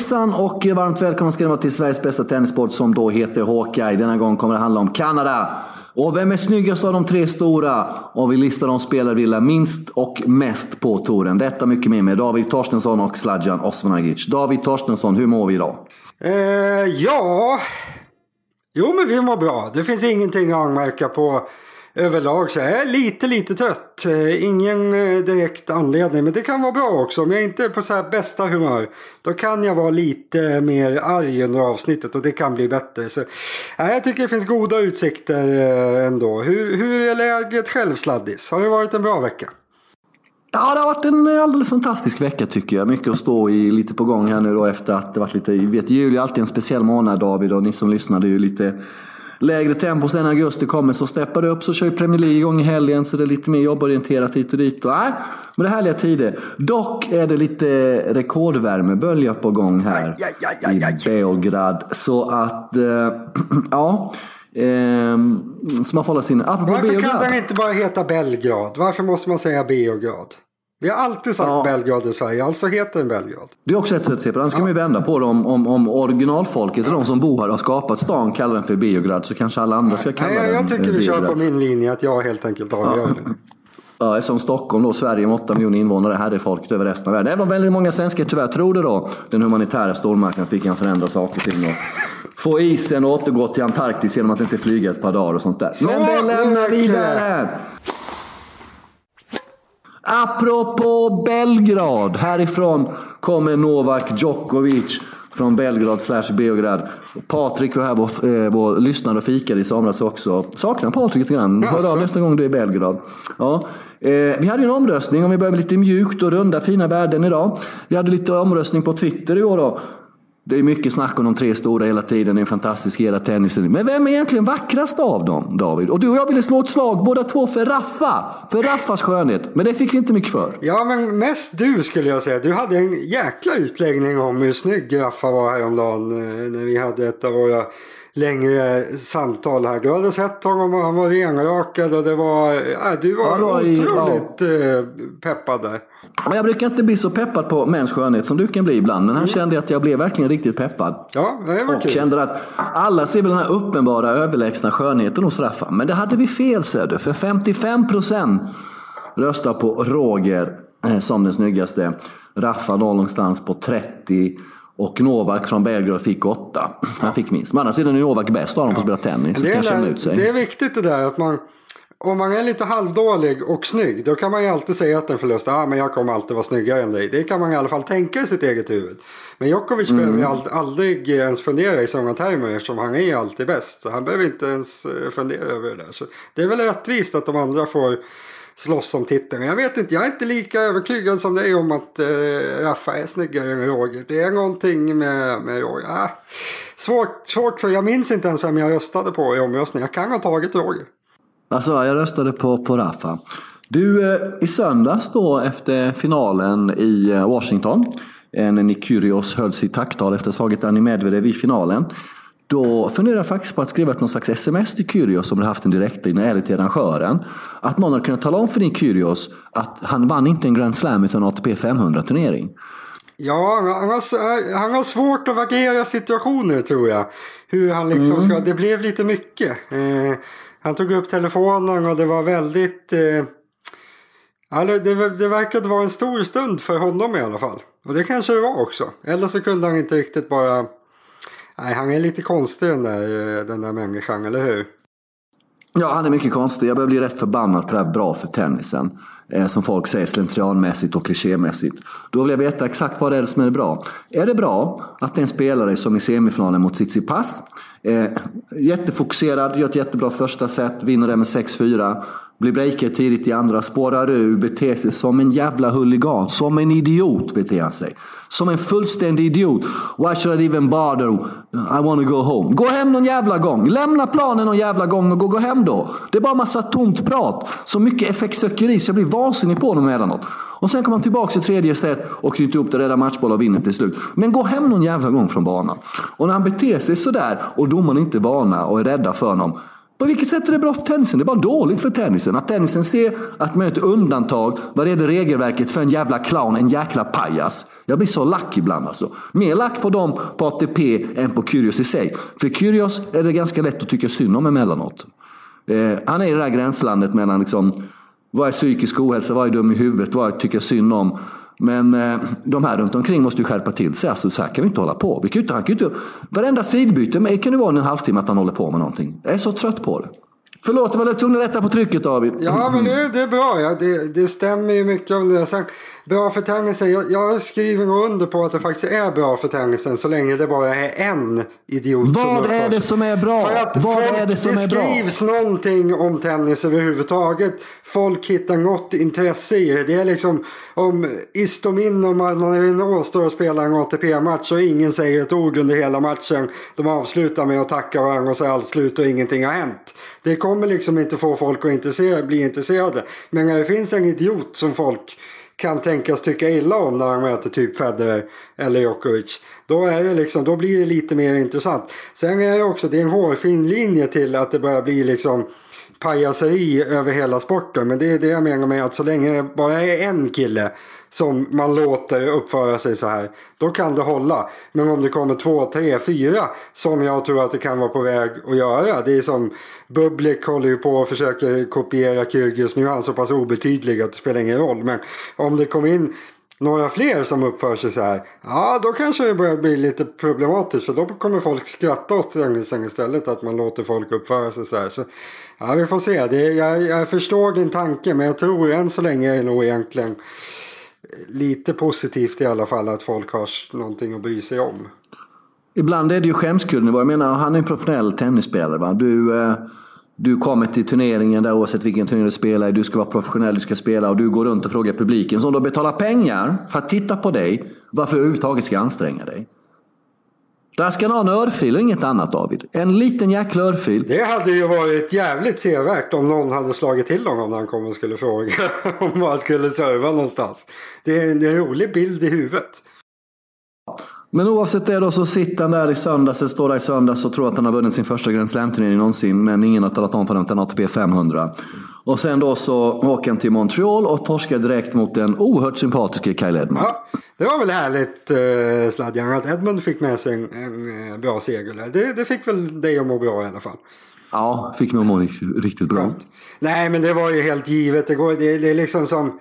Hejsan och varmt välkomna ska ni vara till Sveriges bästa tennissport som då heter Hawkeye. Denna gång kommer det handla om Kanada. Och vem är snyggast av de tre stora? Och vi listar de spelare vi gillar minst och mest på touren. Detta mycket mer med David Torstensson och Sladjan Osmanagic. David Torstensson, hur mår vi idag? Eh, ja... Jo, men vi mår bra. Det finns ingenting att anmärka på överlag så är jag lite, lite trött. Eh, ingen eh, direkt anledning, men det kan vara bra också. Om jag inte är på så här bästa humör, då kan jag vara lite mer arg under avsnittet och det kan bli bättre. Så, eh, jag tycker det finns goda utsikter ändå. Hur, hur är läget själv, Sladdis? Har det varit en bra vecka? Ja, det har varit en alldeles fantastisk vecka tycker jag. Mycket att stå i, lite på gång här nu då efter att det varit lite, vet juli är alltid en speciell månad David och ni som lyssnade är ju lite lägre tempo sen augusti kommer så steppar det upp så kör ju Premier League igång i helgen så det är lite mer jobborienterat hit och dit. Och, äh, men det är härliga tider. Dock är det lite rekordvärmebölja på gång här aj, aj, aj, i Beograd. Så att, äh, ja. Ehm, så man får hålla sin... Varför Beograd. kan den inte bara heta Belgrad? Varför måste man säga Beograd? Vi har alltid sagt ja. Belgrad i Sverige, alltså heter den Belgrad. Det är också ett sätt att se på det. Annars kan ja. ju vända på det. Om, om, om originalfolket, ja. de som bor här och har skapat stan, kallar den för Beograd så kanske alla andra ska kalla Nej, den Jag tycker vi kör på min linje att jag helt enkelt avgör ja. Ja, eftersom Stockholm då, Sverige med 8 miljoner invånare, här är folket över resten av världen. Även om väldigt många svenskar tyvärr tror det då, den humanitära stormarknaden, vi kan förändra saker och ting. Och få isen att återgå till Antarktis genom att inte flyga ett par dagar och sånt där. Så Men det lämnar vi där. Apropå Belgrad. Härifrån kommer Novak Djokovic från Belgrad slash Beograd. Patrik var här, vår, eh, vår lyssnare och fikade i somras också. Saknar Patrik lite grann. Hör av nästa gång du är i Belgrad. Ja. Eh, vi hade en omröstning, om vi börjar med lite mjukt och runda fina värden idag. Vi hade lite omröstning på Twitter i år då. Det är mycket snack om de tre stora hela tiden. Det är en fantastisk era tennisen. Men vem är egentligen vackrast av dem, David? Och du och jag ville slå ett slag båda två för Raffa. För Raffas skönhet. Men det fick vi inte mycket för. Ja, men mest du skulle jag säga. Du hade en jäkla utläggning om hur snygg Raffa var häromdagen. Eh, när vi hade ett av våra längre samtal här. Du hade sett honom och han var renrakad och det var... Ja, du var, var otroligt i, ja. Eh, peppad där. Men jag brukar inte bli så peppad på mäns skönhet som du kan bli ibland. Men här mm. kände jag att jag blev verkligen riktigt peppad. Ja, det var och kul. kände att alla ser väl den här uppenbara överlägsna skönheten hos Raffa. Men det hade vi fel Söder. För 55 procent röstar på Roger eh, som den snyggaste. Raffa då någonstans på 30. Och Novak från Belgrad fick 8. Han fick minst. Men annars är det Novak bäst av dem på att spela tennis. Det är, ut sig. det är viktigt det där att man om man är lite halvdålig och snygg då kan man ju alltid säga att en förlust, ah, men jag kommer alltid vara snyggare än dig. Det kan man i alla fall tänka i sitt eget huvud. Men Djokovic mm. behöver ju aldrig ens fundera i sådana termer eftersom han är alltid bäst. Så han behöver inte ens eh, fundera över det där. Så det är väl rättvist att de andra får slåss om titeln. Jag vet inte, jag är inte lika övertygad som dig om att eh, Raffa är snyggare än Roger. Det är någonting med, med Roger. Äh, svårt, svårt för jag minns inte ens vem jag röstade på i omröstningen. Jag kan ha tagit Roger. Alltså, jag röstade på, på Rafa. Du, eh, i söndags då efter finalen i eh, Washington, när Nick Kyrgios höll sitt tacktal efter att ha slagit Annie Medvedev i finalen. Då funderade jag faktiskt på att skriva någon slags sms till Kyrgios som hade haft en direktlinje eller till arrangören. Att någon hade kunnat tala om för Nick Kyrgios att han vann inte en Grand Slam utan en ATP 500-turnering. Ja, han har, han har svårt att värdera situationer tror jag. Hur han liksom mm. ska, det blev lite mycket. Eh, han tog upp telefonen och det var väldigt... Eh, ja, det, det verkade vara en stor stund för honom i alla fall. Och det kanske det var också. Eller så kunde han inte riktigt bara... Nej, han är lite konstig den där, eh, den där människan, eller hur? Ja, han är mycket konstig. Jag börjar bli rätt förbannad på det här bra för tennisen. Eh, som folk säger slentrianmässigt och klichémässigt. Då vill jag veta exakt vad det är som är bra. Är det bra att det är en spelare som i semifinalen mot Tsitsipas Eh, jättefokuserad, gör ett jättebra första set, vinner det med 6-4. Blir breakad tidigt i andra, spårar ur, beter sig som en jävla huligan. Som en idiot beter han sig. Som en fullständig idiot. Why should I even bother? I wanna go home. Gå hem någon jävla gång. Lämna planen någon jävla gång och gå, gå hem då. Det är bara massa tomt prat. Så mycket effektsökeri så jag blir vansinnig på honom emellanåt. Och sen kommer han tillbaka i tredje set och knyter upp det, räddar matchboll och vinner till slut. Men gå hem någon jävla gång från banan. Och när han beter sig sådär och domarna inte är vana och är rädda för honom. På vilket sätt är det bra för tennisen? Det är bara dåligt för tennisen. Att tennisen ser att man är ett undantag vad det gäller regelverket för en jävla clown, en jäkla pajas. Jag blir så lack ibland alltså. Mer lack på dem på ATP än på Kyrgios i sig. För Kyrgios är det ganska lätt att tycka synd om emellanåt. Eh, han är i det där gränslandet mellan liksom, vad är psykisk ohälsa, vad är dum i huvudet, vad är tycker synd om. Men eh, de här runt omkring måste ju skärpa till sig. Alltså, så här kan vi inte hålla på. Vi kan inte, han kan inte, varenda sidbyte kan det vara en halvtimme att han håller på med någonting. Jag är så trött på det. Förlåt, jag var tvungen att lätta på trycket David. Ja, men det, det är bra. Ja. Det, det stämmer ju mycket av det. jag sagt bra för tennisen. Jag, jag skriver under på att det faktiskt är bra för tennisen så länge det bara är en idiot Vad som är det som är bra? För att Vad folk, är det som är bra? skrivs någonting om tennis överhuvudtaget. Folk hittar något intresse i det. Det är liksom om Istomin och Marino står och spelar en ATP-match och ingen säger ett ord under hela matchen. De avslutar med att tacka varandra och säga allt slut och ingenting har hänt. Det kommer liksom inte få folk att intressera, bli intresserade. Men när det finns en idiot som folk kan tänkas tycka illa om när han möter typ Federer eller Djokovic. Då, är det liksom, då blir det lite mer intressant. Sen är det också det är en hårfin linje till att det börjar bli liksom pajaseri över hela sporten. Men det är det jag menar med att så länge det bara är en kille som man låter uppföra sig så här. Då kan det hålla. Men om det kommer två, tre, fyra som jag tror att det kan vara på väg att göra. Det är som Bublik håller ju på och försöker kopiera Kyrgios. Nu är han så pass obetydlig att det spelar ingen roll. Men om det kommer in några fler som uppför sig så här. Ja, då kanske det börjar bli lite problematiskt. För då kommer folk skratta åt tenisen istället. Att man låter folk uppföra sig så här. Så, ja, vi får se. Det, jag, jag förstår din tanke. Men jag tror än så länge är det nog egentligen lite positivt i alla fall att folk har någonting att bry sig om. Ibland är det ju skämskuddenivå. Jag menar, han är en professionell tennisspelare. Va? Du, eh, du kommer till turneringen där oavsett vilken turnering du spelar i. Du ska vara professionell, du ska spela och du går runt och frågar publiken som då betalar pengar för att titta på dig. Varför du överhuvudtaget ska anstränga dig. Där ska han ha en örfil och inget annat David. En liten jäkla örfil. Det hade ju varit jävligt sevärt om någon hade slagit till honom när han kom och skulle fråga om han skulle serva någonstans. Det är en rolig bild i huvudet. Men oavsett det då så sitter han där i söndags, eller står där i söndags och tror att han har vunnit sin första Grand Slam-turnering någonsin. Men ingen har talat om för honom att han har ATP 500. Och sen då så åker han till Montreal och torskar direkt mot den oerhört sympatiske Kyle Edmund. Ja, det var väl härligt eh, Sladjan att Edmund fick med sig en, en, eh, bra seger. Det, det fick väl dig att må bra i alla fall. Ja, fick mig att må riktigt, riktigt bra. Skönt. Nej, men det var ju helt givet. Det, går, det, det är liksom som...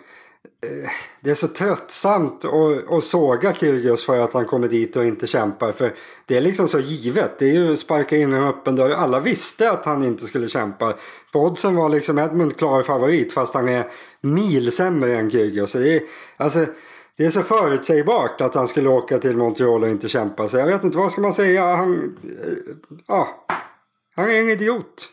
Eh, det är så tröttsamt att, att såga Kyrgios för att han kommer dit och inte kämpar. För det är liksom så givet. Det är ju sparka in en öppen dörr. Alla visste att han inte skulle kämpa. På oddsen var liksom Edmund klar favorit fast han är mil sämre än Kyrgios. Det är, alltså, det är så förutsägbart att han skulle åka till Montreal och inte kämpa. Så jag vet inte, vad ska man säga? Han, eh, ja, han är en idiot.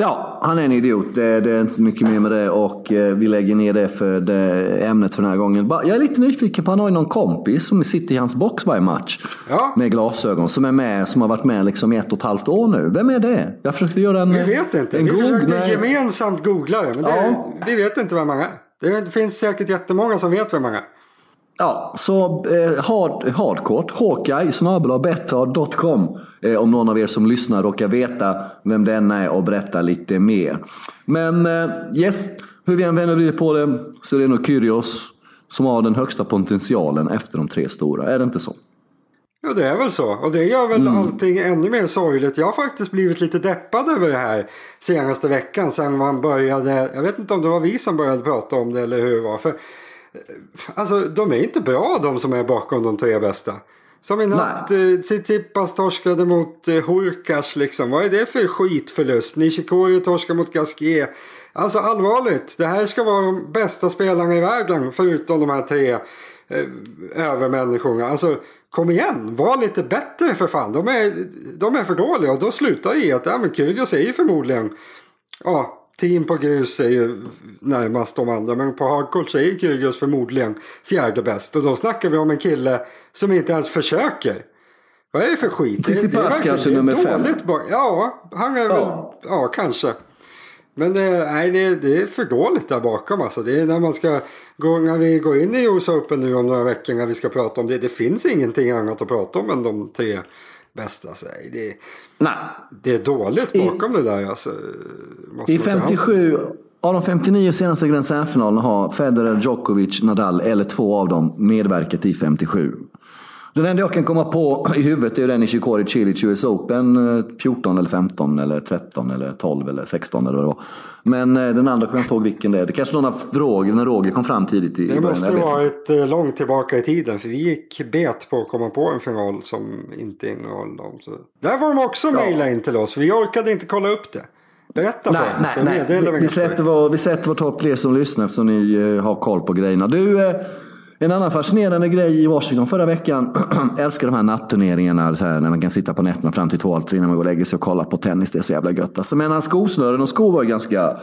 Ja, han är en idiot. Det, det, är inte mycket mer med det och eh, vi lägger ner det för det ämnet för den här gången. Jag är lite nyfiken på, han har ju någon kompis som sitter i hans box varje match. Ja. Med glasögon, som är med, som har varit med liksom i ett och ett halvt år nu. Vem är det? Jag försökte göra en Vi vet inte. En vi Google, försökte gemensamt googla det. Men det, Ja. vi vet inte vem han är. Det finns säkert jättemånga som vet vem han är. Ja, så eh, hard, hardcourt, Hawkeye, snabel-betthard.com eh, om någon av er som lyssnar råkar veta vem den är och berätta lite mer. Men eh, yes, hur vi än vänder vrider på det så är det nog Kyrgios som har den högsta potentialen efter de tre stora. Är det inte så? Ja det är väl så. Och det gör väl allting ännu mer sorgligt. Jag har faktiskt blivit lite deppad över det här senaste veckan. Sen man började. Jag vet inte om det var vi som började prata om det eller hur det var. För, alltså de är inte bra de som är bakom de tre bästa. Som i natt, eh, Tsitsipas torskade mot eh, Hurkas liksom. Vad är det för skitförlust? Nishikori torskade mot Gasquet. Alltså allvarligt, det här ska vara de bästa spelarna i världen förutom de här tre eh, övermänniskorna. Alltså kom igen, var lite bättre för fan. De är, de är för dåliga och då slutar det i att ja, men Kyrgios är ju förmodligen ja, team på grus är ju närmast de andra. Men på hardcourt så är Kyrgios förmodligen fjärde bäst. Och då snackar vi om en kille som inte ens försöker. Vad är det för skit? Tsitsipas kanske nummer fem. bak- Ja, han är väl... Ja. Ja, kanske. Men det, nej, det, det är för dåligt där bakom alltså. Det är när man ska gå, när vi går in i US Open nu om några veckor när vi ska prata om det. Det finns ingenting annat att prata om än de tre bästa. Så det, Nej. det är dåligt bakom I, det där. Alltså, I 57 av de 59 senaste Grand Slam-finalerna har Federer, Djokovic, Nadal eller två av dem medverkat i 57. Den enda jag kan komma på i huvudet är den i Chicago Chilich US Open 14 eller 15 eller 13 eller 12 eller 16 eller vad det var. Men eh, den andra kommer jag inte ihåg vilken det är. Det kanske någon av Roger, när Roger kom fram tidigt i Det måste varit eh, långt tillbaka i tiden för vi gick bet på att komma på en final som inte innehöll dem. Så. Där får de också ja. mejla in till oss. Vi orkade inte kolla upp det. Berätta nej, för oss. Nej, nej. Vi, vi, sätter vår, vi sätter vår topp tre som lyssnar eftersom ni har koll på grejerna. Du, en annan fascinerande grej i Washington förra veckan. älskar de här natturneringarna så här, när man kan sitta på nätterna fram till två, halv tre när man går och lägger sig och kollar på tennis. Det är så jävla gött. Alltså, men hans skosnören och skor var ganska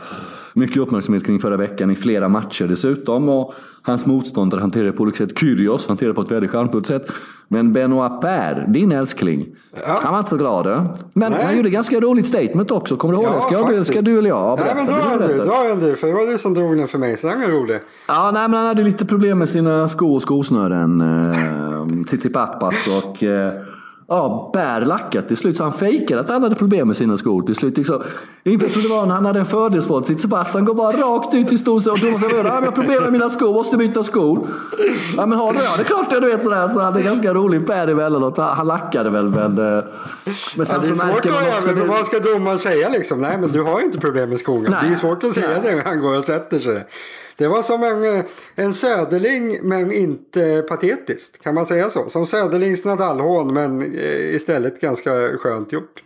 mycket uppmärksamhet kring förra veckan i flera matcher dessutom. Och hans motståndare hanterade på olika sätt. Kyrgios hanterade på ett väldigt charmfullt sätt. Men Benoit Per, din älskling, ja. han var inte så glad. Men Nej. han gjorde ganska roligt statement också. Kommer du ihåg ja, det? Ska, ska du eller jag berätta? Nej, men dra du, dra en du. För det var du som drog den för mig, så den är rolig. Ja, nej, men han hade lite problem med sina skor och skosnören. Eh, Tsitsipapas och... Eh, ja, bär lackat till slut. Så han fejkade att han hade problem med sina skor till slut. Liksom. Inte trodde det var han hade en fördelsboll. Han går bara rakt ut i stor och domaren säger att jag har problem med mina skor, måste byta skor. Ja men har du ja, det är klart jag du vet sådär. Så han är ganska rolig Per emellanåt. Han lackade väl. väl men sen ja, det är svårt att göra, men vad ska domaren säga liksom? Nej men du har inte problem med skorna. Det är svårt att säga Nej. det när han går och sätter sig. Det var som en, eh, en Söderling men inte patetiskt. Kan man säga så? Som Söderlings Nadalhån men eh, istället ganska skönt gjort.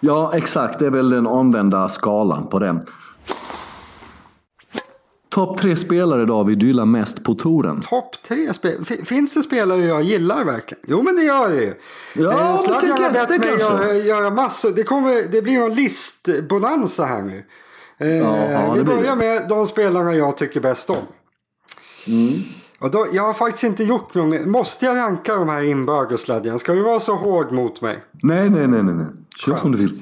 Ja exakt, det är väl den omvända skalan på det. Topp tre spelare idag vi gillar mest på touren. Topp tre spelare? Finns det spelare jag gillar verkligen? Jo men det gör det ju. Ja, eh, Zlatan har bett mig göra, göra massor. Det, kommer, det blir en listbonanza här nu. Eh, ja, vi börjar med de spelarna jag tycker bäst om. Mm. Och då, jag har faktiskt inte gjort någon. Måste jag ranka de här inbördes Ska du vara så hård mot mig? Nej, nej, nej, nej. Kör som du vill.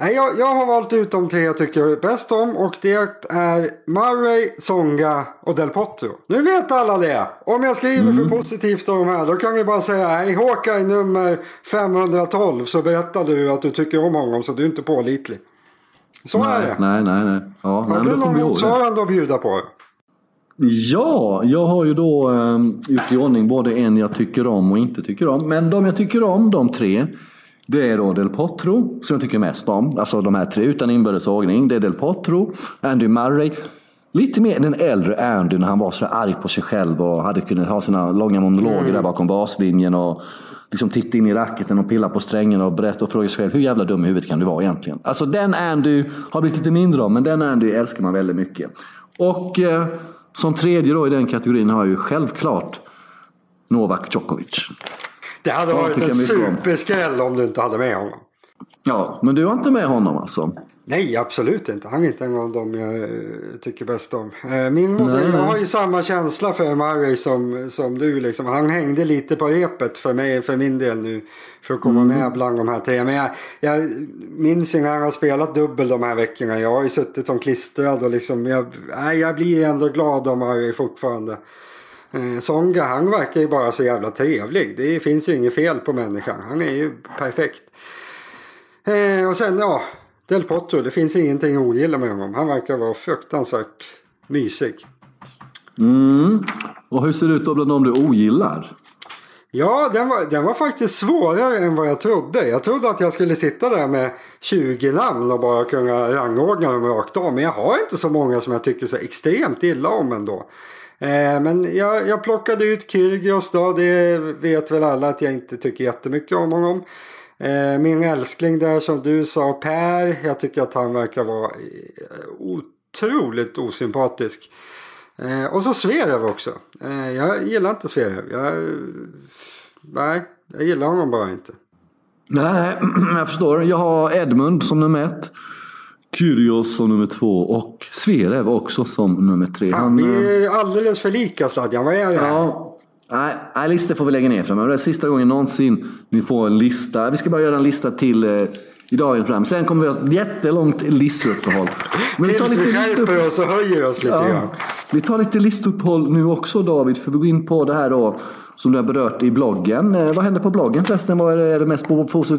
Nej, jag, jag har valt ut de tre jag tycker bäst om och det är Murray, Songa och Del Potro. Nu vet alla det! Om jag skriver mm. för positivt om de här då kan vi bara säga nej, Håkan nummer 512 så berättade du att du tycker om honom så du är inte pålitlig. Så nej, är det. Nej, nej, nej. Ja, har nej, du någon motsvarande att bjuda på? Ja, jag har ju då um, gjort i ordning både en jag tycker om och inte tycker om. Men de jag tycker om, de tre, det är då Del Potro, som jag tycker mest om. Alltså de här tre utan inbördes ordning. Det är Del Potro, Andy Murray. Lite mer den äldre Andy när han var så arg på sig själv och hade kunnat ha sina långa monologer mm. där bakom baslinjen. Och liksom titta in i racketen och pilla på strängen och berätta och fråga sig själv hur jävla dum i huvudet kan du vara egentligen? Alltså den Andy har blivit lite mindre av, men den Andy älskar man väldigt mycket. Och eh, som tredje då i den kategorin har jag ju självklart Novak Djokovic. Det hade varit en superskräll om du inte hade med honom. Ja, men du har inte med honom alltså? Nej, absolut inte. Han är inte en av dem jag eh, tycker bäst om. Eh, min moder, jag har ju samma känsla för Murray som, som du. Liksom. Han hängde lite på repet för mig, för min del nu. För att komma mm. med bland de här tre. Men jag, jag minns ju när han har spelat dubbel de här veckorna. Jag har ju suttit som klistrad och liksom. Jag, jag blir ändå glad om Murray fortfarande. Eh, Songa, han verkar ju bara så jävla trevlig. Det finns ju inget fel på människan. Han är ju perfekt. Och sen, ja. Del Potro, det finns ingenting att ogilla med honom. Han verkar vara fruktansvärt mysig. Mm. Och hur ser det ut då bland de du ogillar? Ja, den var, den var faktiskt svårare än vad jag trodde. Jag trodde att jag skulle sitta där med 20 namn och bara kunna rangordna dem rakt av. Men jag har inte så många som jag tycker så extremt illa om ändå. Eh, men jag, jag plockade ut Kyrgios då. Det vet väl alla att jag inte tycker jättemycket om honom. Eh, min älskling där som du sa, Per. Jag tycker att han verkar vara eh, otroligt osympatisk. Eh, och så Zverev också. jag gillar inte Zverev. Jag, nej, jag gillar honom bara inte. Nej, jag förstår. Jag har Edmund som nummer ett. Kyrgios som nummer två och Zverev också som nummer tre. Han, vi är alldeles för lika Sladjan. Vad är det här? Ja, Nej, nej listor får vi lägga ner framöver. Det är sista gången någonsin ni får en lista. Vi ska bara göra en lista till eh, i dagens program. Sen kommer vi ha ett jättelångt listuppehåll. Men Tills vi, tar lite vi skärper oss och höjer oss lite ja, grann. Vi tar lite listuppehåll nu också David. För vi går in på det här då som du har berört i bloggen. Eh, vad händer på bloggen förresten? Vad är, det, är det mest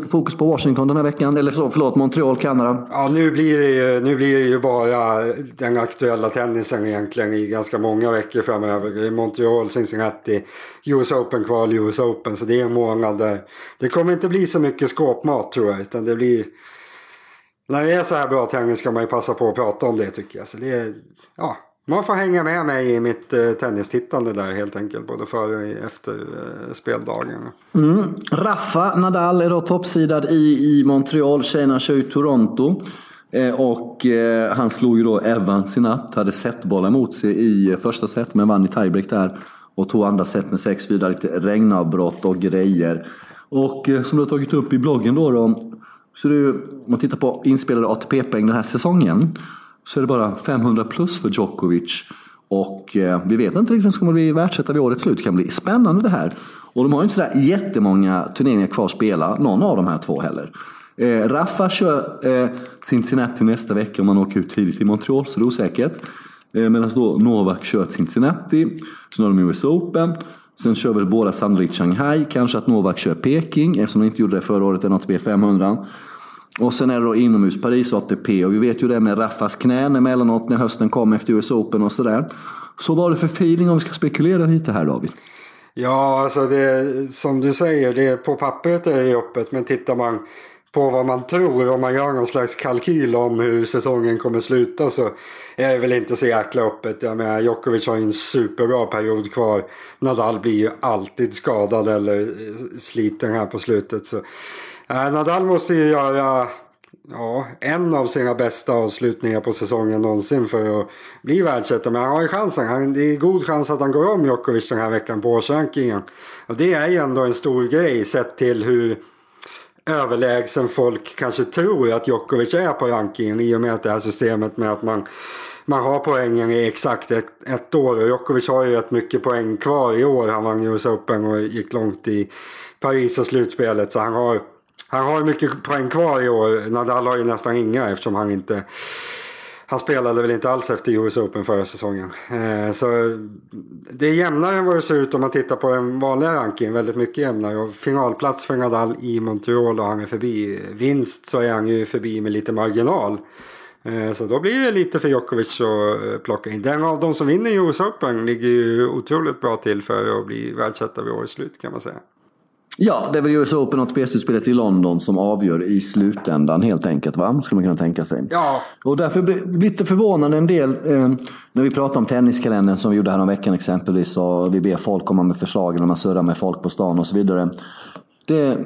fokus på Washington den här veckan? Eller så, förlåt, Montreal, Kanada? Ja, nu blir, det ju, nu blir det ju bara den aktuella tennisen egentligen i ganska många veckor framöver. Montreal, Cincinnati, US Open kval, US Open. Så det är en månad där. Det kommer inte bli så mycket skåpmat tror jag. Utan det blir... När det är så här bra tennis ska man ju passa på att prata om det tycker jag. Så det är, ja, man får hänga med mig i mitt eh, tennistittande där helt enkelt. Både före och efter eh, speldagen. Mm. Rafa Nadal är då toppsidad i, i Montreal. Tjejerna kör ju Toronto. Eh, och eh, han slog ju då Evans i natt. Hade setbollar mot sig i eh, första set men vann i tiebreak där. Och två andra set med 6-4. Lite regnavbrott och grejer. Och eh, som du har tagit upp i bloggen då. då så du, om man tittar på inspelade ATP-poäng den här säsongen så är det bara 500 plus för Djokovic. Och eh, vi vet inte riktigt vem som kommer bli världsetta vid årets slut. Det kan bli spännande det här. Och de har ju inte sådär jättemånga turneringar kvar att spela, någon av de här två heller. Eh, Rafa kör eh, Cincinnati nästa vecka om han åker ut tidigt i Montreal, så det är osäkert. Eh, Medan då Novak kör Cincinnati. Sen har de US Open. Sen kör väl båda sannolikt Shanghai. Kanske att Novak kör Peking eftersom de inte gjorde det förra året, en ATP 500. Och sen är det då inomhus Paris ATP och vi vet ju det med Raffas knän emellanåt när hösten kom efter US Open och sådär. Så vad är det för feeling om vi ska spekulera lite här David? Ja, alltså det som du säger, det, på pappret är det öppet men tittar man på vad man tror om man gör någon slags kalkyl om hur säsongen kommer sluta så är det väl inte så jäkla öppet. Jag menar Djokovic har ju en superbra period kvar. Nadal blir ju alltid skadad eller eh, sliten här på slutet. Så Eh, Nadal måste ju göra ja, en av sina bästa avslutningar på säsongen någonsin för att bli världsetta. Men han har ju chansen. Han, det är god chans att han går om Djokovic den här veckan på årsrankingen. Och det är ju ändå en stor grej sett till hur överlägsen folk kanske tror att Djokovic är på rankingen i och med att det här systemet med att man, man har poängen i exakt ett, ett år. Och Djokovic har ju rätt mycket poäng kvar i år. Han vann US Open och gick långt i Paris och slutspelet. Så han har han har ju mycket poäng kvar i år. Nadal har ju nästan inga eftersom han inte... Han spelade väl inte alls efter US Open förra säsongen. Eh, så det är jämnare än vad det ser ut om man tittar på den vanliga rankingen. Väldigt mycket jämnare. Och finalplats för Nadal i Montreal och han är förbi. Vinst så är han ju förbi med lite marginal. Eh, så då blir det lite för Djokovic att eh, plocka in. Den av de som vinner US Open ligger ju otroligt bra till för att bli världsetta vid årets slut kan man säga. Ja, det är väl US Open och ATP-slutspelet i London som avgör i slutändan helt enkelt. Va? Skulle man kunna tänka sig. Ja. Och därför blir det lite förvånande en del eh, när vi pratar om tenniskalendern som vi gjorde här om veckan exempelvis. Och vi ber folk komma med förslag när man surrar med folk på stan och så vidare. Det,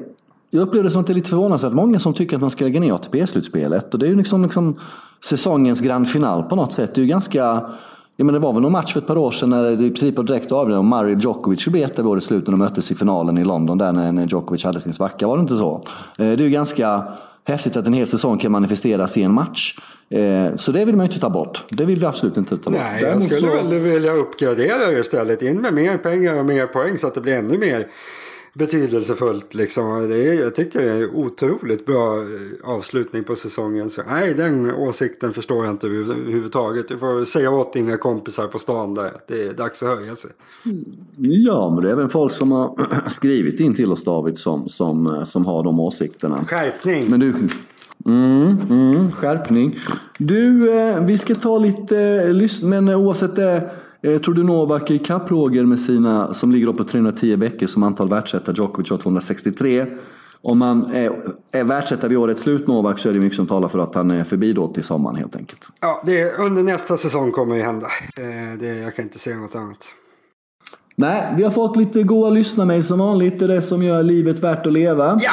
jag upplever det som att det är lite förvånansvärt många som tycker att man ska lägga ner ATP-slutspelet. Och det är ju liksom, liksom säsongens grand final på något sätt. Det är ju ganska Ja, men det var väl någon match för ett par år sedan när det i princip var direkt avgörande om Murray och Djokovic skulle bli ett av årets slut när de möttes i finalen i London där när, när Djokovic hade sin svacka. Var det inte så? Eh, det är ju ganska häftigt att en hel säsong kan manifesteras i en match. Eh, så det vill man ju inte ta bort. Det vill vi absolut inte ta bort. Nej, jag skulle så... väl vilja uppgradera det istället. In med mer pengar och mer poäng så att det blir ännu mer betydelsefullt. Liksom. Det är, jag tycker det är otroligt bra eh, avslutning på säsongen. Så, nej, den åsikten förstår jag inte överhuvudtaget. Du får säga åt dina kompisar på stan där att det är dags att höja sig. Ja, men det är även folk som har skrivit in till oss David som, som, eh, som har de åsikterna. Skärpning! Men du, Mm, mm, skärpning. Du, eh, vi ska ta lite lyssn, men oavsett det. Eh, tror du Novak är ikapp Roger med sina, som ligger på 310 veckor som antal världsetta, Djokovic har 263. Om man är, är världsetta vid årets slut Novak så är det mycket som talar för att han är förbi då till sommaren helt enkelt. Ja, det är, under nästa säsong kommer det hända. Eh, det, jag kan inte se något annat. Nej, vi har fått lite goa lyssnarmail som vanligt. Det är det som gör livet värt att leva. Ja!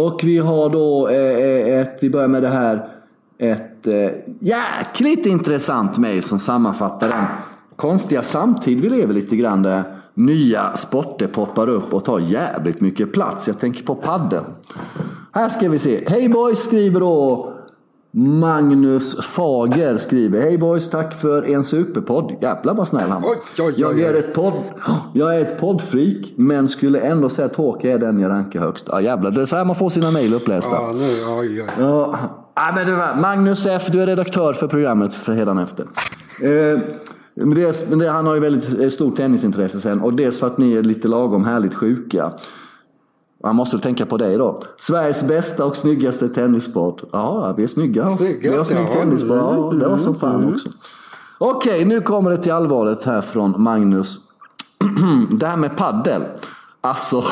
Och vi har då eh, ett, vi börjar med det här, ett eh, jäkligt intressant mail som sammanfattar den konstiga samtid vi lever lite grann där nya sporter poppar upp och tar jävligt mycket plats. Jag tänker på padden. Här ska vi se. Hej boys skriver då Magnus Fager skriver. Hej boys, tack för en superpodd. Jävlar vad snäll han var. Jag är ett podd, jag är ett poddfreak, men skulle ändå säga att Håke är den jag rankar högst. Ja jävlar, det är så här man får sina mejl upplästa. Ja, nu, oj, oj. Ja, men du, Magnus F, du är redaktör för programmet för efter. Eh, Men dels, men det, han har ju väldigt eh, stort tennisintresse sen och dels för att ni är lite lagom härligt sjuka. Man måste tänka på dig då. Sveriges bästa och snyggaste tennissport. Ja, vi är snygga. Snyggast, vi har snygg ja. tennissport. Ja, det var som fan Mm. också. Okej, nu kommer det till allvaret här från Magnus. det här med paddel. Alltså,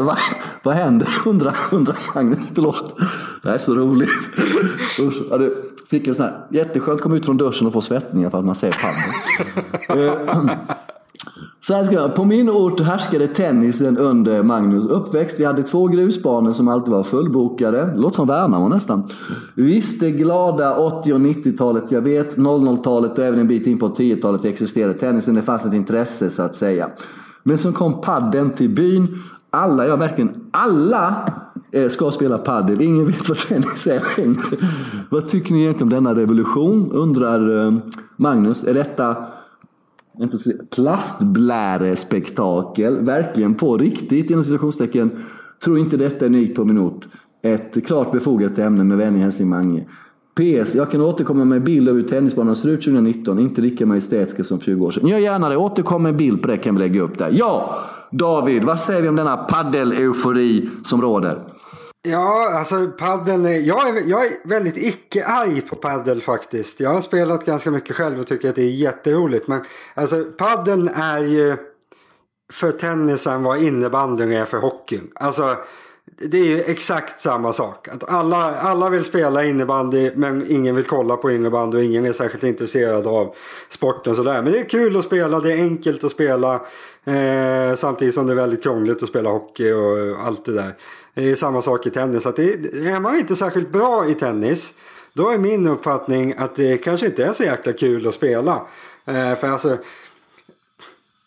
vad, vad händer? Undrar undra Magnus. Förlåt. Det här är så roligt. Usch, ja, du fick en sån här jätteskönt att komma ut från duschen och få svettningar för att man ser pannan. Eh, så här ska jag, på min ort härskade tennisen under Magnus uppväxt. Vi hade två grusbanor som alltid var fullbokade. Låter som Värnamo nästan. Visst, det glada 80 och 90-talet, jag vet 00-talet och även en bit in på 10-talet existerade tennisen. Det fanns ett intresse så att säga. Men så kom padden till byn. Alla, ja verkligen alla eh, ska spela paddel. Ingen vet vad tennis är längre. Vad tycker ni egentligen om denna revolution? Undrar eh, Magnus. Är detta plastblärespektakel. Verkligen på riktigt inom situationstecken. Tror inte detta är unikt på min ort. Ett klart befogat ämne med vänlig hälsning Mange. PS. Jag kan återkomma med bild över hur tennisbanan ser ut 2019. Inte lika majestätiska som 20 år sedan. Gör gärna det. Återkom med en bild på det kan vi lägga upp där. Ja! David, vad säger vi om denna paddel-eufori som råder? Ja, alltså paddeln är, jag, är, jag är väldigt icke-arg på paddel faktiskt. Jag har spelat ganska mycket själv och tycker att det är jätteroligt. Men alltså paddeln är ju för tennisen vad innebandyn är för hockeyn. Alltså det är ju exakt samma sak. Att alla, alla vill spela innebandy men ingen vill kolla på innebandy och ingen är särskilt intresserad av sporten sådär. Men det är kul att spela, det är enkelt att spela. Eh, samtidigt som det är väldigt krångligt att spela hockey och allt det där. Det är samma sak i tennis. Att det, är man inte särskilt bra i tennis då är min uppfattning att det kanske inte är så jäkla kul att spela. Eh, för alltså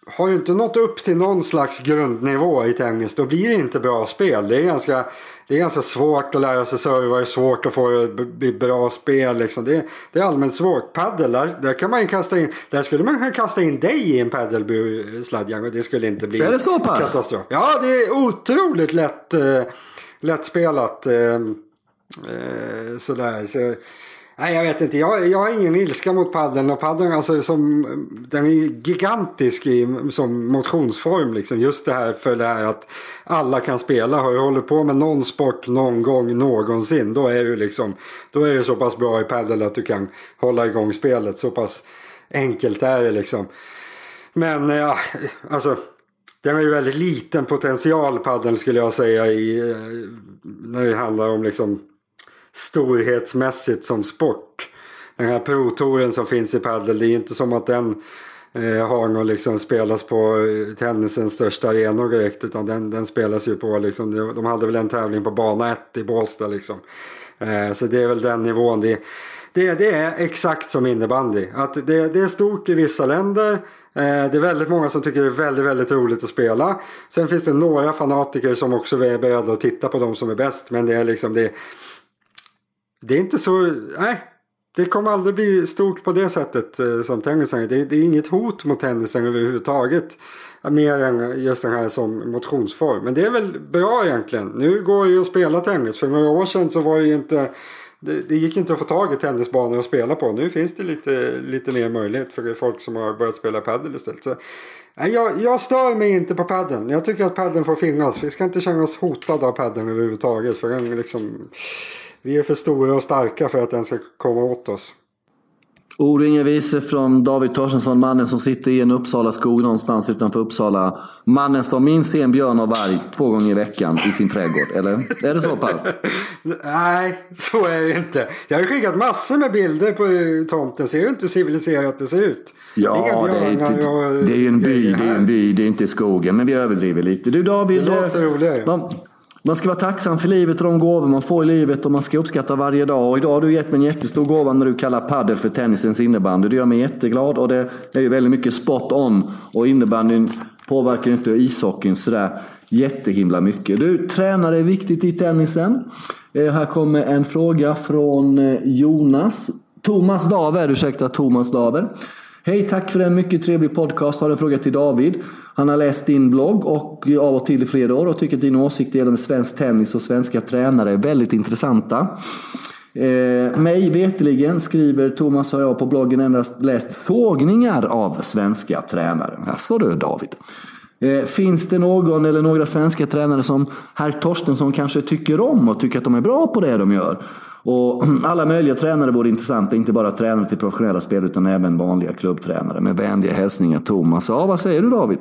har du inte nått upp till någon slags grundnivå i tennis då blir det inte bra spel. Det är ganska, det är ganska svårt att lära sig serva, det är svårt att få det att bli bra spel. Liksom. Det, det är allmänt svårt. Paddel, där, där kan man ju kasta in, där skulle man kunna kasta in dig i en och det skulle inte bli Är det så pass? katastrof. Ja, det är otroligt lätt, eh, lättspelat. Eh, eh, sådär. Så, Nej, jag vet inte. Jag, jag har ingen ilska mot paddeln. Och paddeln alltså, som, den är gigantisk i, som motionsform. Liksom. Just det här för det här att alla kan spela. Har du hållit på med någon sport någon gång någonsin. Då är du liksom, då är du så pass bra i padel att du kan hålla igång spelet. Så pass enkelt är det liksom. Men eh, ja, alltså. Den har ju väldigt liten potential paddeln skulle jag säga i, eh, när det handlar om liksom storhetsmässigt som sport. Den här pro-touren som finns i padel, det är inte som att den eh, har någon liksom spelas på eh, tennisens största arenor direkt. Utan den, den spelas ju på liksom, de- hade väl en tävling på bana 1 i Båstad liksom. Eh, så det är väl den nivån. Det, det, det är exakt som innebandy. Att det, det är stort i vissa länder. Eh, det är väldigt många som tycker det är väldigt, väldigt roligt att spela. Sen finns det några fanatiker som också är beredda att titta på de som är bäst. Men det är liksom det, det är inte så, nej. Det kommer aldrig bli stort på det sättet eh, som tennisen. Det, det är inget hot mot tennisen överhuvudtaget. Mer än just den här som motionsform. Men det är väl bra egentligen. Nu går det ju att spela tennis. För några år sedan så var det ju inte det, det gick inte att få tag i tennisbanor att spela på. Nu finns det lite, lite mer möjlighet för folk som har börjat spela padel istället. Så, nej, jag, jag stör mig inte på padden. Jag tycker att padden får finnas. Vi ska inte känna oss hotade av padden överhuvudtaget. För den liksom, vi är för stora och starka för att den ska komma åt oss. Inga visor från David Torstensson, mannen som sitter i en Uppsala skog någonstans utanför Uppsala. Mannen som minst ser en björn och varg två gånger i veckan i sin trädgård. Eller? Är det så pass? Nej, så är det inte. Jag har skickat massor med bilder på tomten. Ser ju inte hur civiliserat det ser ut. Ja, det är, och det är ju en by, det är en by, det är inte skogen. Men vi överdriver lite. Du David, Det låter eh, roligare man ska vara tacksam för livet och de gåvor man får i livet och man ska uppskatta varje dag. Och idag har du gett mig en jättestor gåva när du kallar padel för tennisens innebandy. Det gör mig jätteglad och det är ju väldigt mycket spot on. Och innebandyn påverkar inte ishockeyn sådär jättehimla mycket. Du, tränare är viktigt i tennisen. Eh, här kommer en fråga från eh, Jonas. Thomas Daver, ursäkta Thomas Daver. Hej, tack för en mycket trevlig podcast. Har en fråga till David. Han har läst din blogg och eh, av och till i flera år och tycker att dina åsikter gällande svensk tennis och svenska tränare är väldigt intressanta. Eh, mig veteligen skriver Thomas och jag på bloggen endast läst sågningar av svenska tränare. Jaså du David? Eh, finns det någon eller några svenska tränare som herr Torstensson kanske tycker om och tycker att de är bra på det de gör? Och alla möjliga tränare vore intressanta, inte bara tränare till professionella spel utan även vanliga klubbtränare. Med vänliga hälsningar Thomas. Ja, vad säger du David?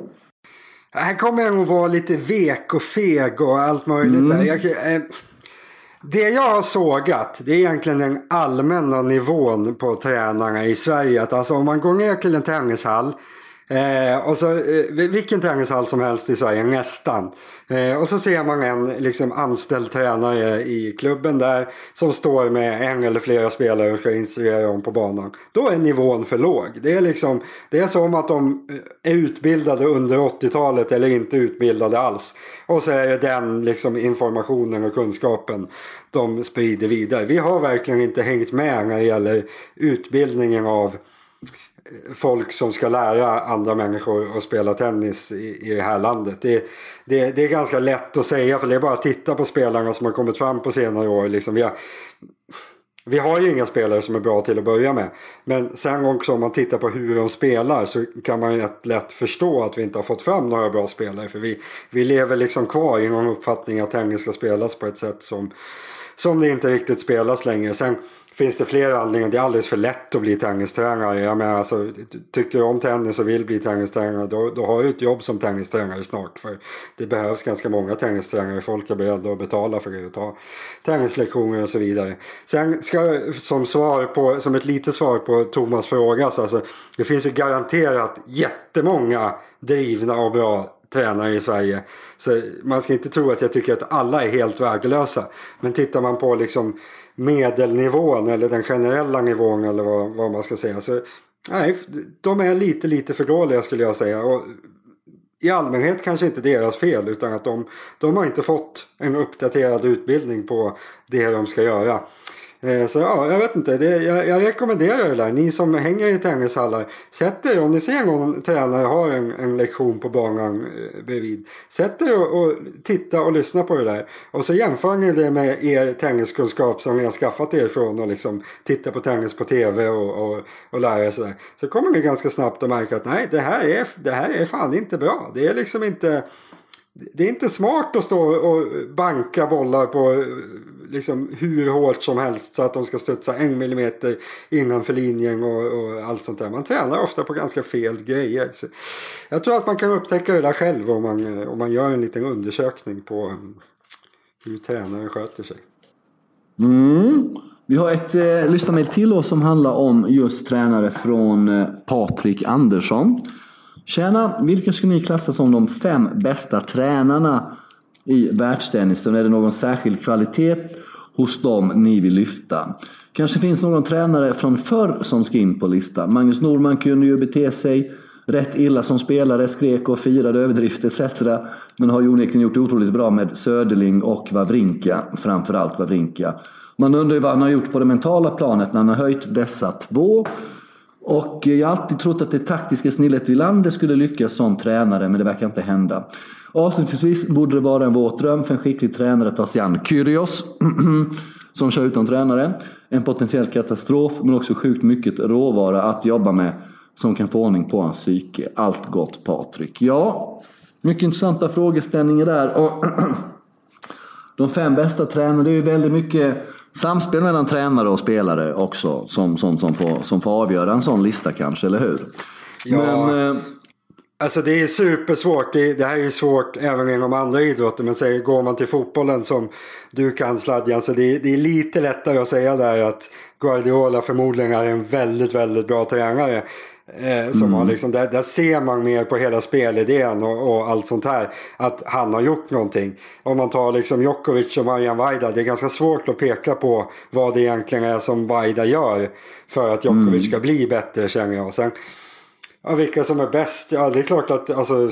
Här kommer jag nog vara lite vek och feg och allt möjligt. Mm. Där. Jag, eh, det jag har sågat det är egentligen den allmänna nivån på tränarna i Sverige. Att alltså om man går ner till en tennishall Eh, och så, eh, vilken träningshall som helst i Sverige, nästan. Eh, och så ser man en liksom, anställd tränare i klubben där som står med en eller flera spelare och ska instruera dem på banan. Då är nivån för låg. Det är, liksom, det är som att de eh, är utbildade under 80-talet eller inte utbildade alls. Och så är det den liksom, informationen och kunskapen de sprider vidare. Vi har verkligen inte hängt med när det gäller utbildningen av folk som ska lära andra människor att spela tennis i, i det här landet. Det, det, det, är ganska lätt att säga för det är bara att titta på spelarna som har kommit fram på senare år. Liksom vi, har, vi har ju inga spelare som är bra till att börja med. Men sen också om man tittar på hur de spelar så kan man ju lätt förstå att vi inte har fått fram några bra spelare. För vi, vi lever liksom kvar i någon uppfattning att tennis ska spelas på ett sätt som, som det inte riktigt spelas längre. Sen, finns det flera anledningar. Det är alldeles för lätt att bli tennistränare. Jag menar, alltså, tycker du om tennis och vill bli tennistränare då, då har du ett jobb som tennistränare snart. För det behövs ganska många tennistränare. Folk är beredda att betala för det och ta tennislektioner och så vidare. Sen ska som, svar på, som ett litet svar på Thomas fråga. Så alltså, det finns ju garanterat jättemånga drivna och bra tränare i Sverige. Så man ska inte tro att jag tycker att alla är helt värdelösa. Men tittar man på liksom medelnivån eller den generella nivån eller vad, vad man ska säga. Så, nej, de är lite, lite för dåliga skulle jag säga. Och I allmänhet kanske inte deras fel utan att de, de har inte fått en uppdaterad utbildning på det de ska göra. Eh, så ja, jag vet inte. Det, jag, jag, rekommenderar det där. Ni som hänger i tennishallar. Sätt er om ni ser någon tränare ha en, en lektion på banan eh, bredvid. Sätt er och, och, titta och lyssna på det där. Och så jämför ni det med er tenniskunskap som ni har skaffat er från och liksom titta på tennis på tv och, och, och lära er sådär. Så kommer ni ganska snabbt att märka att nej, det här är, det här är fan inte bra. Det är liksom inte det är inte smart att stå och banka bollar på eh, liksom hur hårt som helst så att de ska studsa en millimeter innanför linjen och, och, allt sånt där. Man tränar ofta på ganska fel grejer. Så jag tror att man kan upptäcka det där själv om man, eh, om man gör en liten undersökning på mm, hur tränaren sköter sig. Mm. Vi har ett eh, lyssnarmail till oss som handlar om just tränare från eh, Patrik Andersson. Tjena! Vilka skulle ni klassa som de fem bästa tränarna i världstennisen? Är det någon särskild kvalitet hos dem ni vill lyfta? Kanske finns någon tränare från förr som ska in på listan. Magnus Norman kunde ju bete sig rätt illa som spelare, skrek och firade överdrift etc. Men har ju onekligen gjort det otroligt bra med Söderling och Wawrinka, framförallt Wawrinka. Man undrar ju vad han har gjort på det mentala planet när han har höjt dessa två. Och jag har alltid trott att det taktiska snillet Wilander skulle lyckas som tränare, men det verkar inte hända. Avslutningsvis borde det vara en våt dröm för en skicklig tränare att ta sig an Kyrgios, som kör utan tränare. En potentiell katastrof, men också sjukt mycket råvara att jobba med som kan få ordning på hans psyke. Allt gott Patrik. Ja, mycket intressanta frågeställningar där. Och de fem bästa tränarna, det är ju väldigt mycket samspel mellan tränare och spelare också som, som, som, får, som får avgöra en sån lista kanske, eller hur? Ja. Men, eh, Alltså det är supersvårt. Det, det här är svårt även inom andra idrotter. Men säg, går man till fotbollen som du kan Sladjan så det, det är lite lättare att säga där att Guardiola förmodligen är en väldigt, väldigt bra tränare. Eh, som mm. har liksom, där, där, ser man mer på hela spelidén och, och, allt sånt här. Att han har gjort någonting. Om man tar liksom Djokovic och Marian Vaida. Det är ganska svårt att peka på vad det egentligen är som Vaida gör. För att Djokovic mm. ska bli bättre känner jag. Sen, Ja, vilka som är bäst? Ja, det är klart att alltså,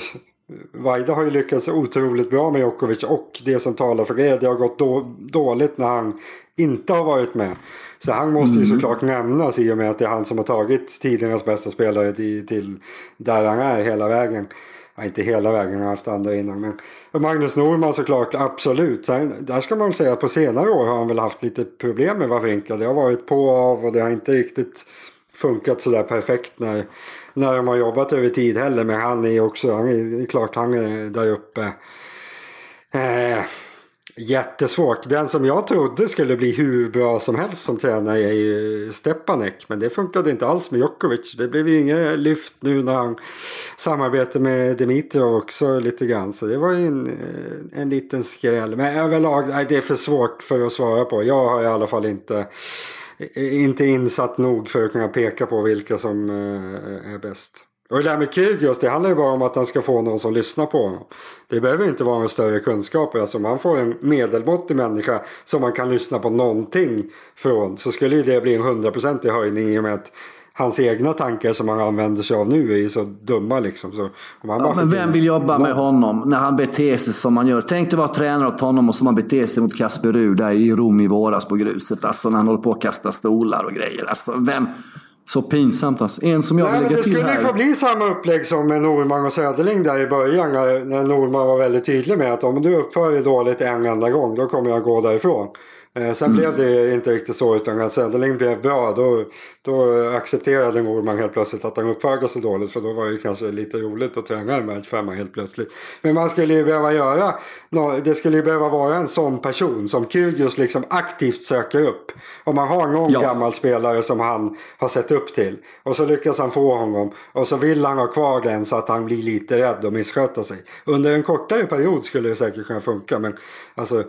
Vaida har ju lyckats otroligt bra med Djokovic och det som talar för det, det har gått då, dåligt när han inte har varit med. Så han måste ju mm. såklart nämnas i och med att det är han som har tagit tidernas bästa spelare till, till där han är hela vägen. ja, inte hela vägen, han har haft andra innan. Men Magnus Norman såklart, absolut. Sen, där ska man väl säga att på senare år har han väl haft lite problem med Wawrinka. Det har varit på och av och det har inte riktigt funkat sådär perfekt när, när de har jobbat över tid heller. Men han är också, han är, det är klart han är där uppe. Eh, jättesvårt. Den som jag trodde skulle bli hur bra som helst som tränare är ju Stepanek. Men det funkade inte alls med Djokovic. Det blev ju inget lyft nu när han samarbetade med Dimitrov också lite grann. Så det var ju en, eh, en liten skräll. Men överlag, nej, det är för svårt för att svara på. Jag har i alla fall inte Eh, eh, inte insatt nog för att kunna peka på vilka som eh, är bäst. Och det där med Kyrgios, det handlar ju bara om att han ska få någon som lyssnar på honom. Det behöver inte vara en större kunskap. Alltså om man får en medelmåttig människa som man kan lyssna på någonting från så skulle ju det bli en hundraprocentig höjning i och med att hans egna tankar som han använder sig av nu är ju så dumma liksom. Så ja, men vem vill jobba med honom när han beter sig som han gör? Tänk dig vara tränare åt honom och som han beter sig mot Kasper där i Rom i våras på gruset. Alltså när han håller på att kasta stolar och grejer. Alltså vem... Så pinsamt alltså. En som jag Nej, men det skulle här. få bli samma upplägg som med Norman och Söderling där i början. När, när Norman var väldigt tydlig med att om du uppför dig dåligt en enda gång då kommer jag gå därifrån. Eh, sen Mm. blev det inte riktigt så utan när Söderling blev bra då, då accepterade Norman helt plötsligt att han uppförde sig dåligt för då var det kanske lite roligt att träna en matchfemma helt plötsligt. Men man skulle ju behöva göra, det skulle ju behöva vara en sån person som Kyrgios liksom aktivt söker upp. Om man har någon Ja. gammal spelare som han har sett upp till och så lyckas han få honom och så vill han ha kvar den så att han blir lite rädd och missköter sig. Under en kortare period skulle det säkert kunna funka men alltså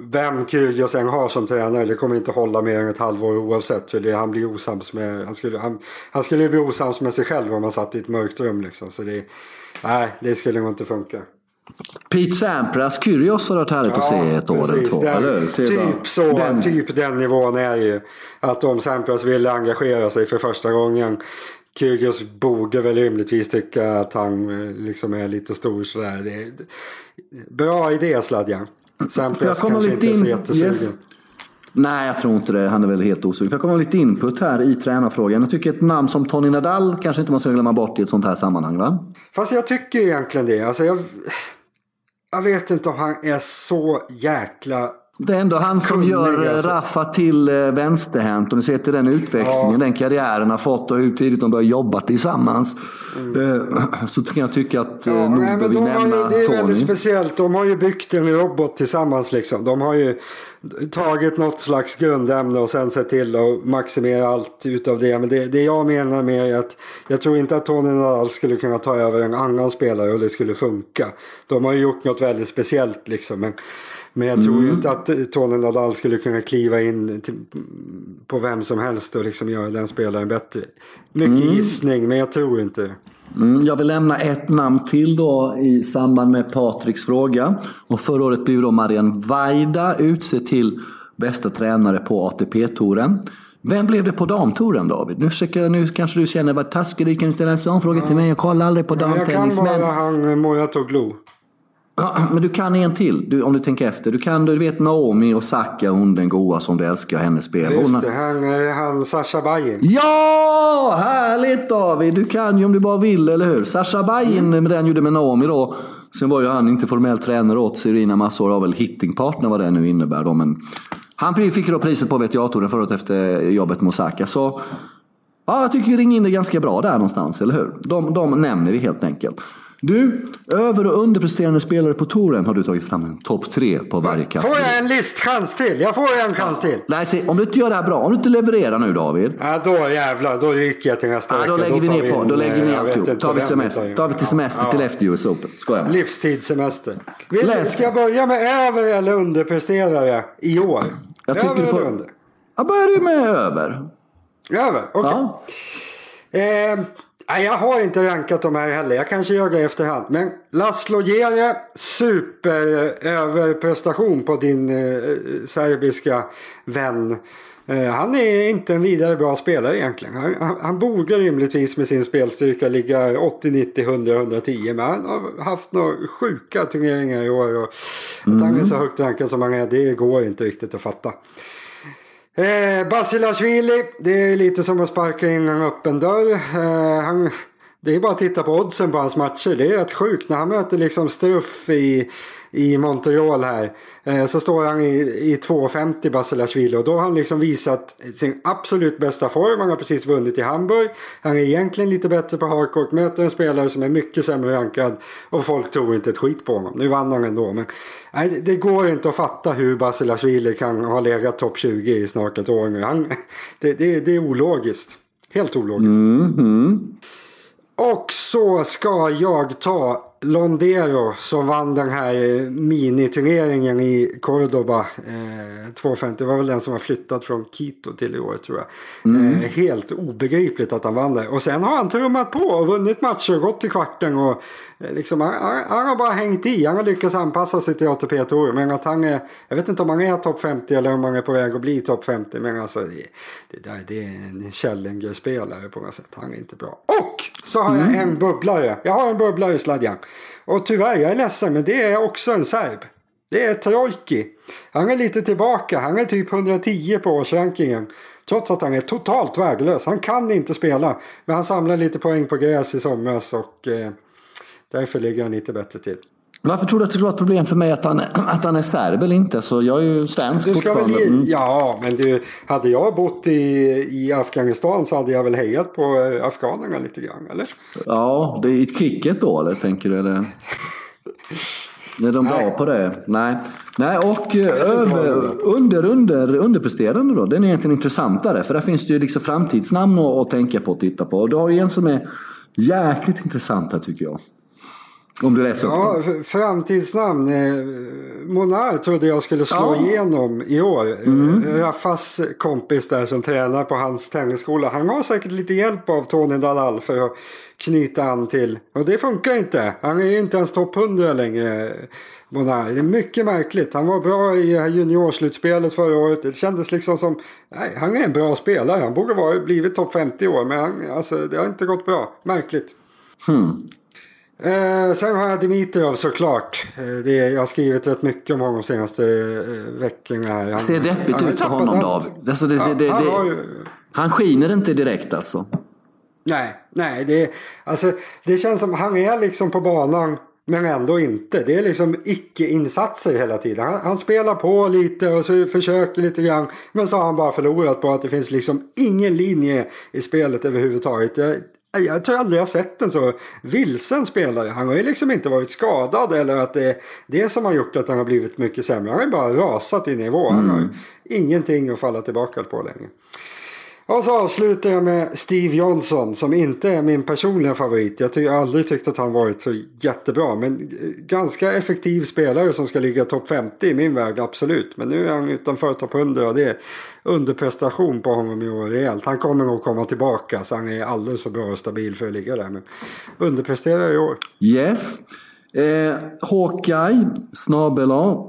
vem Kyrgios än har som tränare det kommer inte hålla mer än ett halvår oavsett för det, han blir osams med han skulle, han, han skulle bli osams med sig själv om han satt i ett mörkt rum liksom så det nej det skulle nog inte funka. Pete Sampras, Kyrgios har varit härligt att se ett år eller två. Den- Eller typ, så, Den- typ den nivån är ju. Att om Sampras ville engagera sig för första gången. Kyrgios borde väl rimligtvis tycka att han eh, liksom är lite stor sådär. Det bra idé Sladjan. Sampras kanske lite inte är så in? jättesugen. Yes. Nej, jag tror inte det. Han är väl helt osugen. Jag komma lite input här i tränarfrågan? Jag tycker ett namn som Tony Nadal kanske inte man ska glömma bort i ett sånt här sammanhang, va? Fast jag tycker egentligen det. Alltså jag, jag vet inte om han är så jäkla... Det är ändå han som Kunnig, gör eh, alltså. Raffa till eh, vänsterhänt. Och ni ser till den utväxlingen, Ja. den karriären har fått och hur tidigt de börjar jobba tillsammans. Eh, Så kan jag tycka att Mm. Ja, nog nej, men de har ju, nämna det är Tony. väldigt speciellt. De har ju byggt en robot tillsammans liksom. De har ju tagit något slags grundämne och sen sett till att maximera allt utav det. Men det, det jag menar med är att jag tror inte att Tony Nadal skulle kunna ta över en annan spelare och det skulle funka. De har ju gjort något väldigt speciellt liksom. Men, men jag tror Mm. ju inte att Tony Nadal skulle kunna kliva in till, på vem som helst och liksom göra den spelaren bättre. Mycket Mm. gissning men jag tror inte. Mm, jag vill lämna ett namn till då i samband med Patriks fråga. Och förra året blev då Marian Vaida utsedd till bästa tränare på ATP-touren. Vem blev det på damtouren David? Nu, försöker, nu kanske du känner vad taskig du kan ställa en sån fråga till mig. Jag kollar aldrig på Jag kan damtennis. bara Men, han Moratoglu. Ja, men du kan en till, du, om du tänker efter. Du kan, du vet Naomi Osaka, hon den goa som du älskar, hennes spel. Just har- det, han, eh, han Sasha Bajen. Ja! Härligt David! Du kan ju om du bara vill, eller hur? Sasha Bajen med den gjorde med Naomi då. Sen var ju han inte formell tränare åt Serena massor av väl hittingpartner vad det nu innebär då. Men han fick ju då priset på WTA-touren förut efter jobbet med Osaka. Så ja, jag tycker vi ringer in det ganska bra där någonstans, eller hur? De, de nämner vi helt enkelt. Du, över och underpresterande spelare på touren har du tagit fram en topp tre på varje Får kategori. jag en listchans till? Jag får en chans till. Nej, se, om du inte gör det här bra, om du inte levererar nu David. Ja, då jävlar, då ryker jag till nästa Ja, då lägger vi tar ner på, då lägger vi ner alltihop. Tar vi semester, tar vi till semester Ja, till efter US Open. Skojar. Livstidssemester. Vill, Läs. ska jag börja med över eller underpresterare i år? Jag tycker över du får- eller under? Jag börjar du med över. Över, okej. Ja. Eh, nej, jag har inte rankat de här heller. Jag kanske gör det i efterhand. Men Laszlo Jere, super eh, på din eh, serbiska vän. Eh, han är inte en vidare bra spelare egentligen. Han, han, han borde rimligtvis med sin spelstyrka ligga 80, 90, 100, 110. Men han har haft några sjuka turneringar i år. Och Att han är så högt rankad som han är, det går inte riktigt att fatta. Eh, Basilashvili, det är lite som att sparka in en öppen dörr. Eh, han, Det är bara att titta på oddsen på hans matcher. Det är rätt sjukt. När han möter liksom Struff i, i Montreal här. Eh, så står han i, i 2,50 Basilashvili. Och då har han liksom visat sin absolut bästa form. Han har precis vunnit i Hamburg. Han är egentligen lite bättre på hardcourt. Möter en spelare som är mycket sämre rankad. Och folk tror inte ett skit på honom. Nu vann han ändå. Men nej, det, går inte att fatta hur Basilashvili kan ha legat topp 20 i snart ett år nu. Han, det, det, det är ologiskt. Helt ologiskt. Mhm. Och så ska jag ta Londero som vann den här eh, miniturneringen i Cordoba. Eh, 250 det var väl den som har flyttat från Quito till i år tror jag. Eh, helt obegripligt att han vann det. Och sen har han trummat på och vunnit matcher och gått till kvarten. Och, eh, liksom, han, han, han har bara hängt i. Han har lyckats anpassa sig till ATP Tour. Men att han är, jag vet inte om han är topp 50 eller om han är på väg att bli topp 50. Men alltså det, det, där, det är en Challenger-spelare på något sätt. Han är inte bra. Och så har jag en bubblare. Jag har en bubblare i sladjan. Och tyvärr, jag är ledsen, men det är också en serb. Det är Trojki. Han är lite tillbaka. Han är typ 110 på årsrankingen. Trots att han är totalt värdelös. Han kan inte spela. Men han samlar lite poäng på gräs i somras och eh, därför ligger han lite bättre till. Varför tror du att det skulle vara ett problem för mig att han, att han är serb eller inte? Så jag är ju svensk Du ska väl fortfarande. ge, Mm. ja, men du, hade jag bott i, i Afghanistan så hade jag väl hejat på eh, afghanerna lite grann, eller? Ja, det är i cricket då eller tänker du? Eller? Är de bra Nej. på det? Nej. Nej, och eh, över, under, under, underpresterande då, den är egentligen intressantare. För där finns det ju liksom framtidsnamn att, att tänka på och titta på. Och du har ju en som är jäkligt intressant här tycker jag. Om du läser upp Ja, den. f- framtidsnamn. Eh, Monar trodde jag skulle slå Ja. igenom i år. Eh, Raffas kompis där som tränar på hans tennisskola. Han har säkert lite hjälp av Tony Dalal för att knyta an till. Och det funkar inte. Han är ju inte ens topp 100 längre. Monar. Det är mycket märkligt. Han var bra i juniorslutspelet förra året. Det kändes liksom som... Nej, han är en bra spelare. Han borde ha blivit topp 50 i år. Men han, alltså, det har inte gått bra. Märkligt. Eh, sen har jag Dimitrov såklart. Eh, det, jag har skrivit rätt mycket om honom de senaste eh, veckorna. Här. Han, Ser deppigt ut för honom. David. Alltså, det, det, det, Ja, han det, ju- han skiner inte direkt alltså. Nej, nej det, alltså, det känns som han är liksom på banan men ändå inte. Det är liksom icke-insatser hela tiden. Han, han spelar på lite och så försöker lite grann. Men så har han bara förlorat på att det finns liksom ingen linje i spelet överhuvudtaget. Jag, jag tror aldrig jag sett en så vilsen spelare. Han har ju liksom inte varit skadad eller att det är det som har gjort att han har blivit mycket sämre. Han har ju bara rasat i nivå. Han har ju ingenting att falla tillbaka på längre. Och så avslutar jag med Steve Johnson som inte är min personliga favorit. Jag, har aldrig tyckt att han varit så jättebra. Men eh, ganska effektiv spelare som ska ligga topp 50 i min värld, absolut. Men nu är han utanför topp 100 och det är underprestation på honom i år rejält. Han kommer nog komma tillbaka så han är alldeles för bra och stabil för att ligga där. Men underpresterar i år. Yes. Eh, Hawkeye snabel-a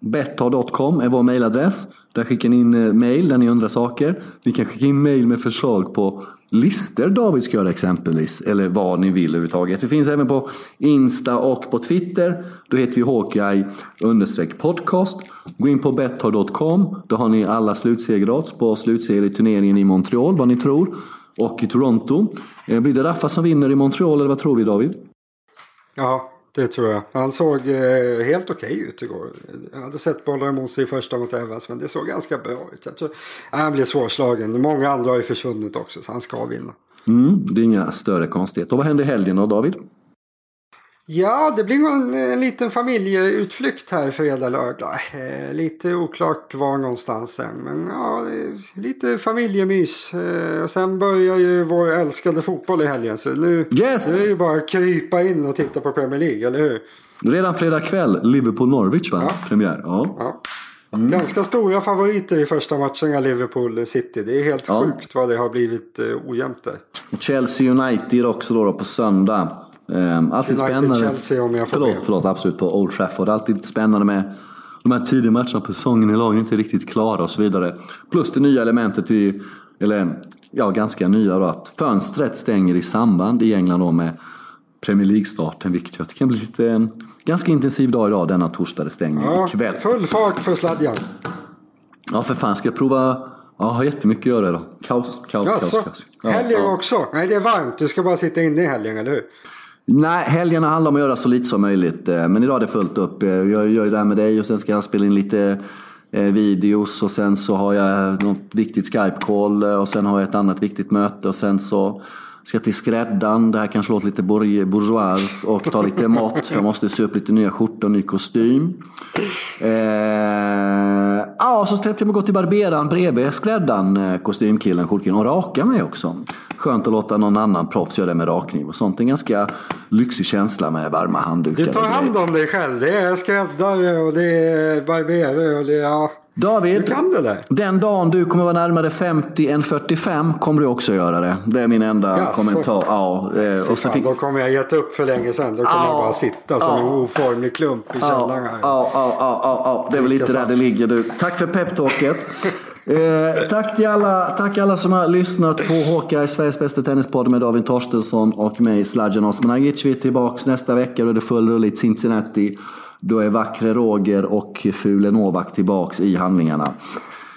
betthard.com är vår mejladress. Där skickar ni in eh, mail där ni undrar saker. Ni kan skicka in mail med förslag på listor David ska göra exempelvis. Eller vad ni vill överhuvudtaget. Vi finns även på Insta och på Twitter. Då heter vi Hawkeye understreck podcast. Gå in på betthard.com. Då har ni alla slutsegerodds på slutserieturneringen i Montreal, vad ni tror. Och i Toronto. Eh, blir det Raffa som vinner i Montreal eller vad tror vi David? Ja, det tror jag. Han såg eh, helt okej ut igår. Jag hade sett bollar emot sig i första mot Evans men det såg ganska bra ut. Jag tror, äh, han blir svårslagen. Många andra har ju försvunnit också så han ska vinna. Mm, det är inga större konstigheter. Och vad händer i helgen då David? Ja, det blir en, en liten familjeutflykt här fredag, lördag. Eh, lite oklart var någonstans sen. Men ja, lite familjemys. Eh, och sen börjar ju vår älskade fotboll i helgen. Så nu, Yes! nu är det ju bara att krypa in och titta på Premier League, eller hur? Redan fredag kväll, Liverpool-Norwich va? Ja. Premiär. Ja. Ja. Ganska stora favoriter i första matchen Liverpool-City. Det är helt Ja. sjukt vad det har blivit eh, ojämnt där. Chelsea United också då, då på söndag. Ehm, alltid United, spännande. Chelsea om jag får förlåt, be. förlåt, absolut på Old Trafford. Alltid spännande med de här tidiga matcherna på säsongen i lagen inte riktigt klara och så vidare. Plus det nya elementet, ju, eller ja, ganska nya då, att fönstret stänger i samband i England då med Premier League-starten. Vilket jag kan bli lite, en ganska intensiv dag idag, denna torsdag det stänger Ja, ikväll. full fart för sladjan. Ja för fan, ska jag prova Ja, har jättemycket att göra idag. Kaos, kaos, Ja, kaos. kaos. Ja, Helgen ja. också. Nej, det är varmt. Du ska bara sitta inne i helgen, eller hur? Nej, helgerna handlar om att göra så lite som möjligt. Eh, men idag är det fullt upp. Eh, jag gör ju det här med dig och sen ska jag spela in lite eh, videos och sen så har jag något viktigt Skype-call och sen har jag ett annat viktigt möte och sen så ska till skräddaren. Det här kanske låter lite bourgeois och ta lite mat. för jag måste sy upp lite nya skjortor och ny kostym. Eh, ja, så tänkte jag gå till barberaren bredvid skräddaren, eh, kostymkillen, skjortkillen och raka mig också. Skönt att låta någon annan proffs göra det med rakkniv och sånt. En ganska lyxig känsla med varma handdukar. Du tar hand om dig själv. Det är skräddare och det är barberare och det är... Ja. David, Du kan det där. den dagen du kommer vara närmare 50 än 45 kommer du också göra det. Det är min enda Jaså? kommentar. Ja, eh, och så Fan, fick... Då kommer jag gett upp för länge sedan. Då kommer Ja. jag bara sitta som en oformlig klump i Ja, källaren här. ja, ja, ja, ja, ja. Det är väl lite där det ligger du. Tack för peptalket. Eh, tack till alla, tack alla som har lyssnat på Hawkeye, Sveriges bästa tennispodd med David Torstensson och mig, Sladjan Osmanagic. Vi är tillbaka nästa vecka. Är det full rulle i Cincinnati. Då är Vackre Roger och Fule Novak tillbaks i handlingarna.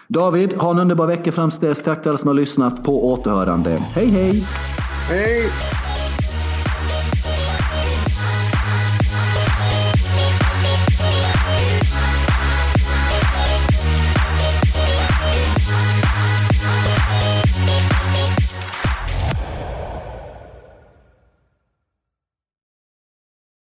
David, ha en underbar vecka fram till dess. Tack till alla som har lyssnat. På återhörande. Hej hej! Hej!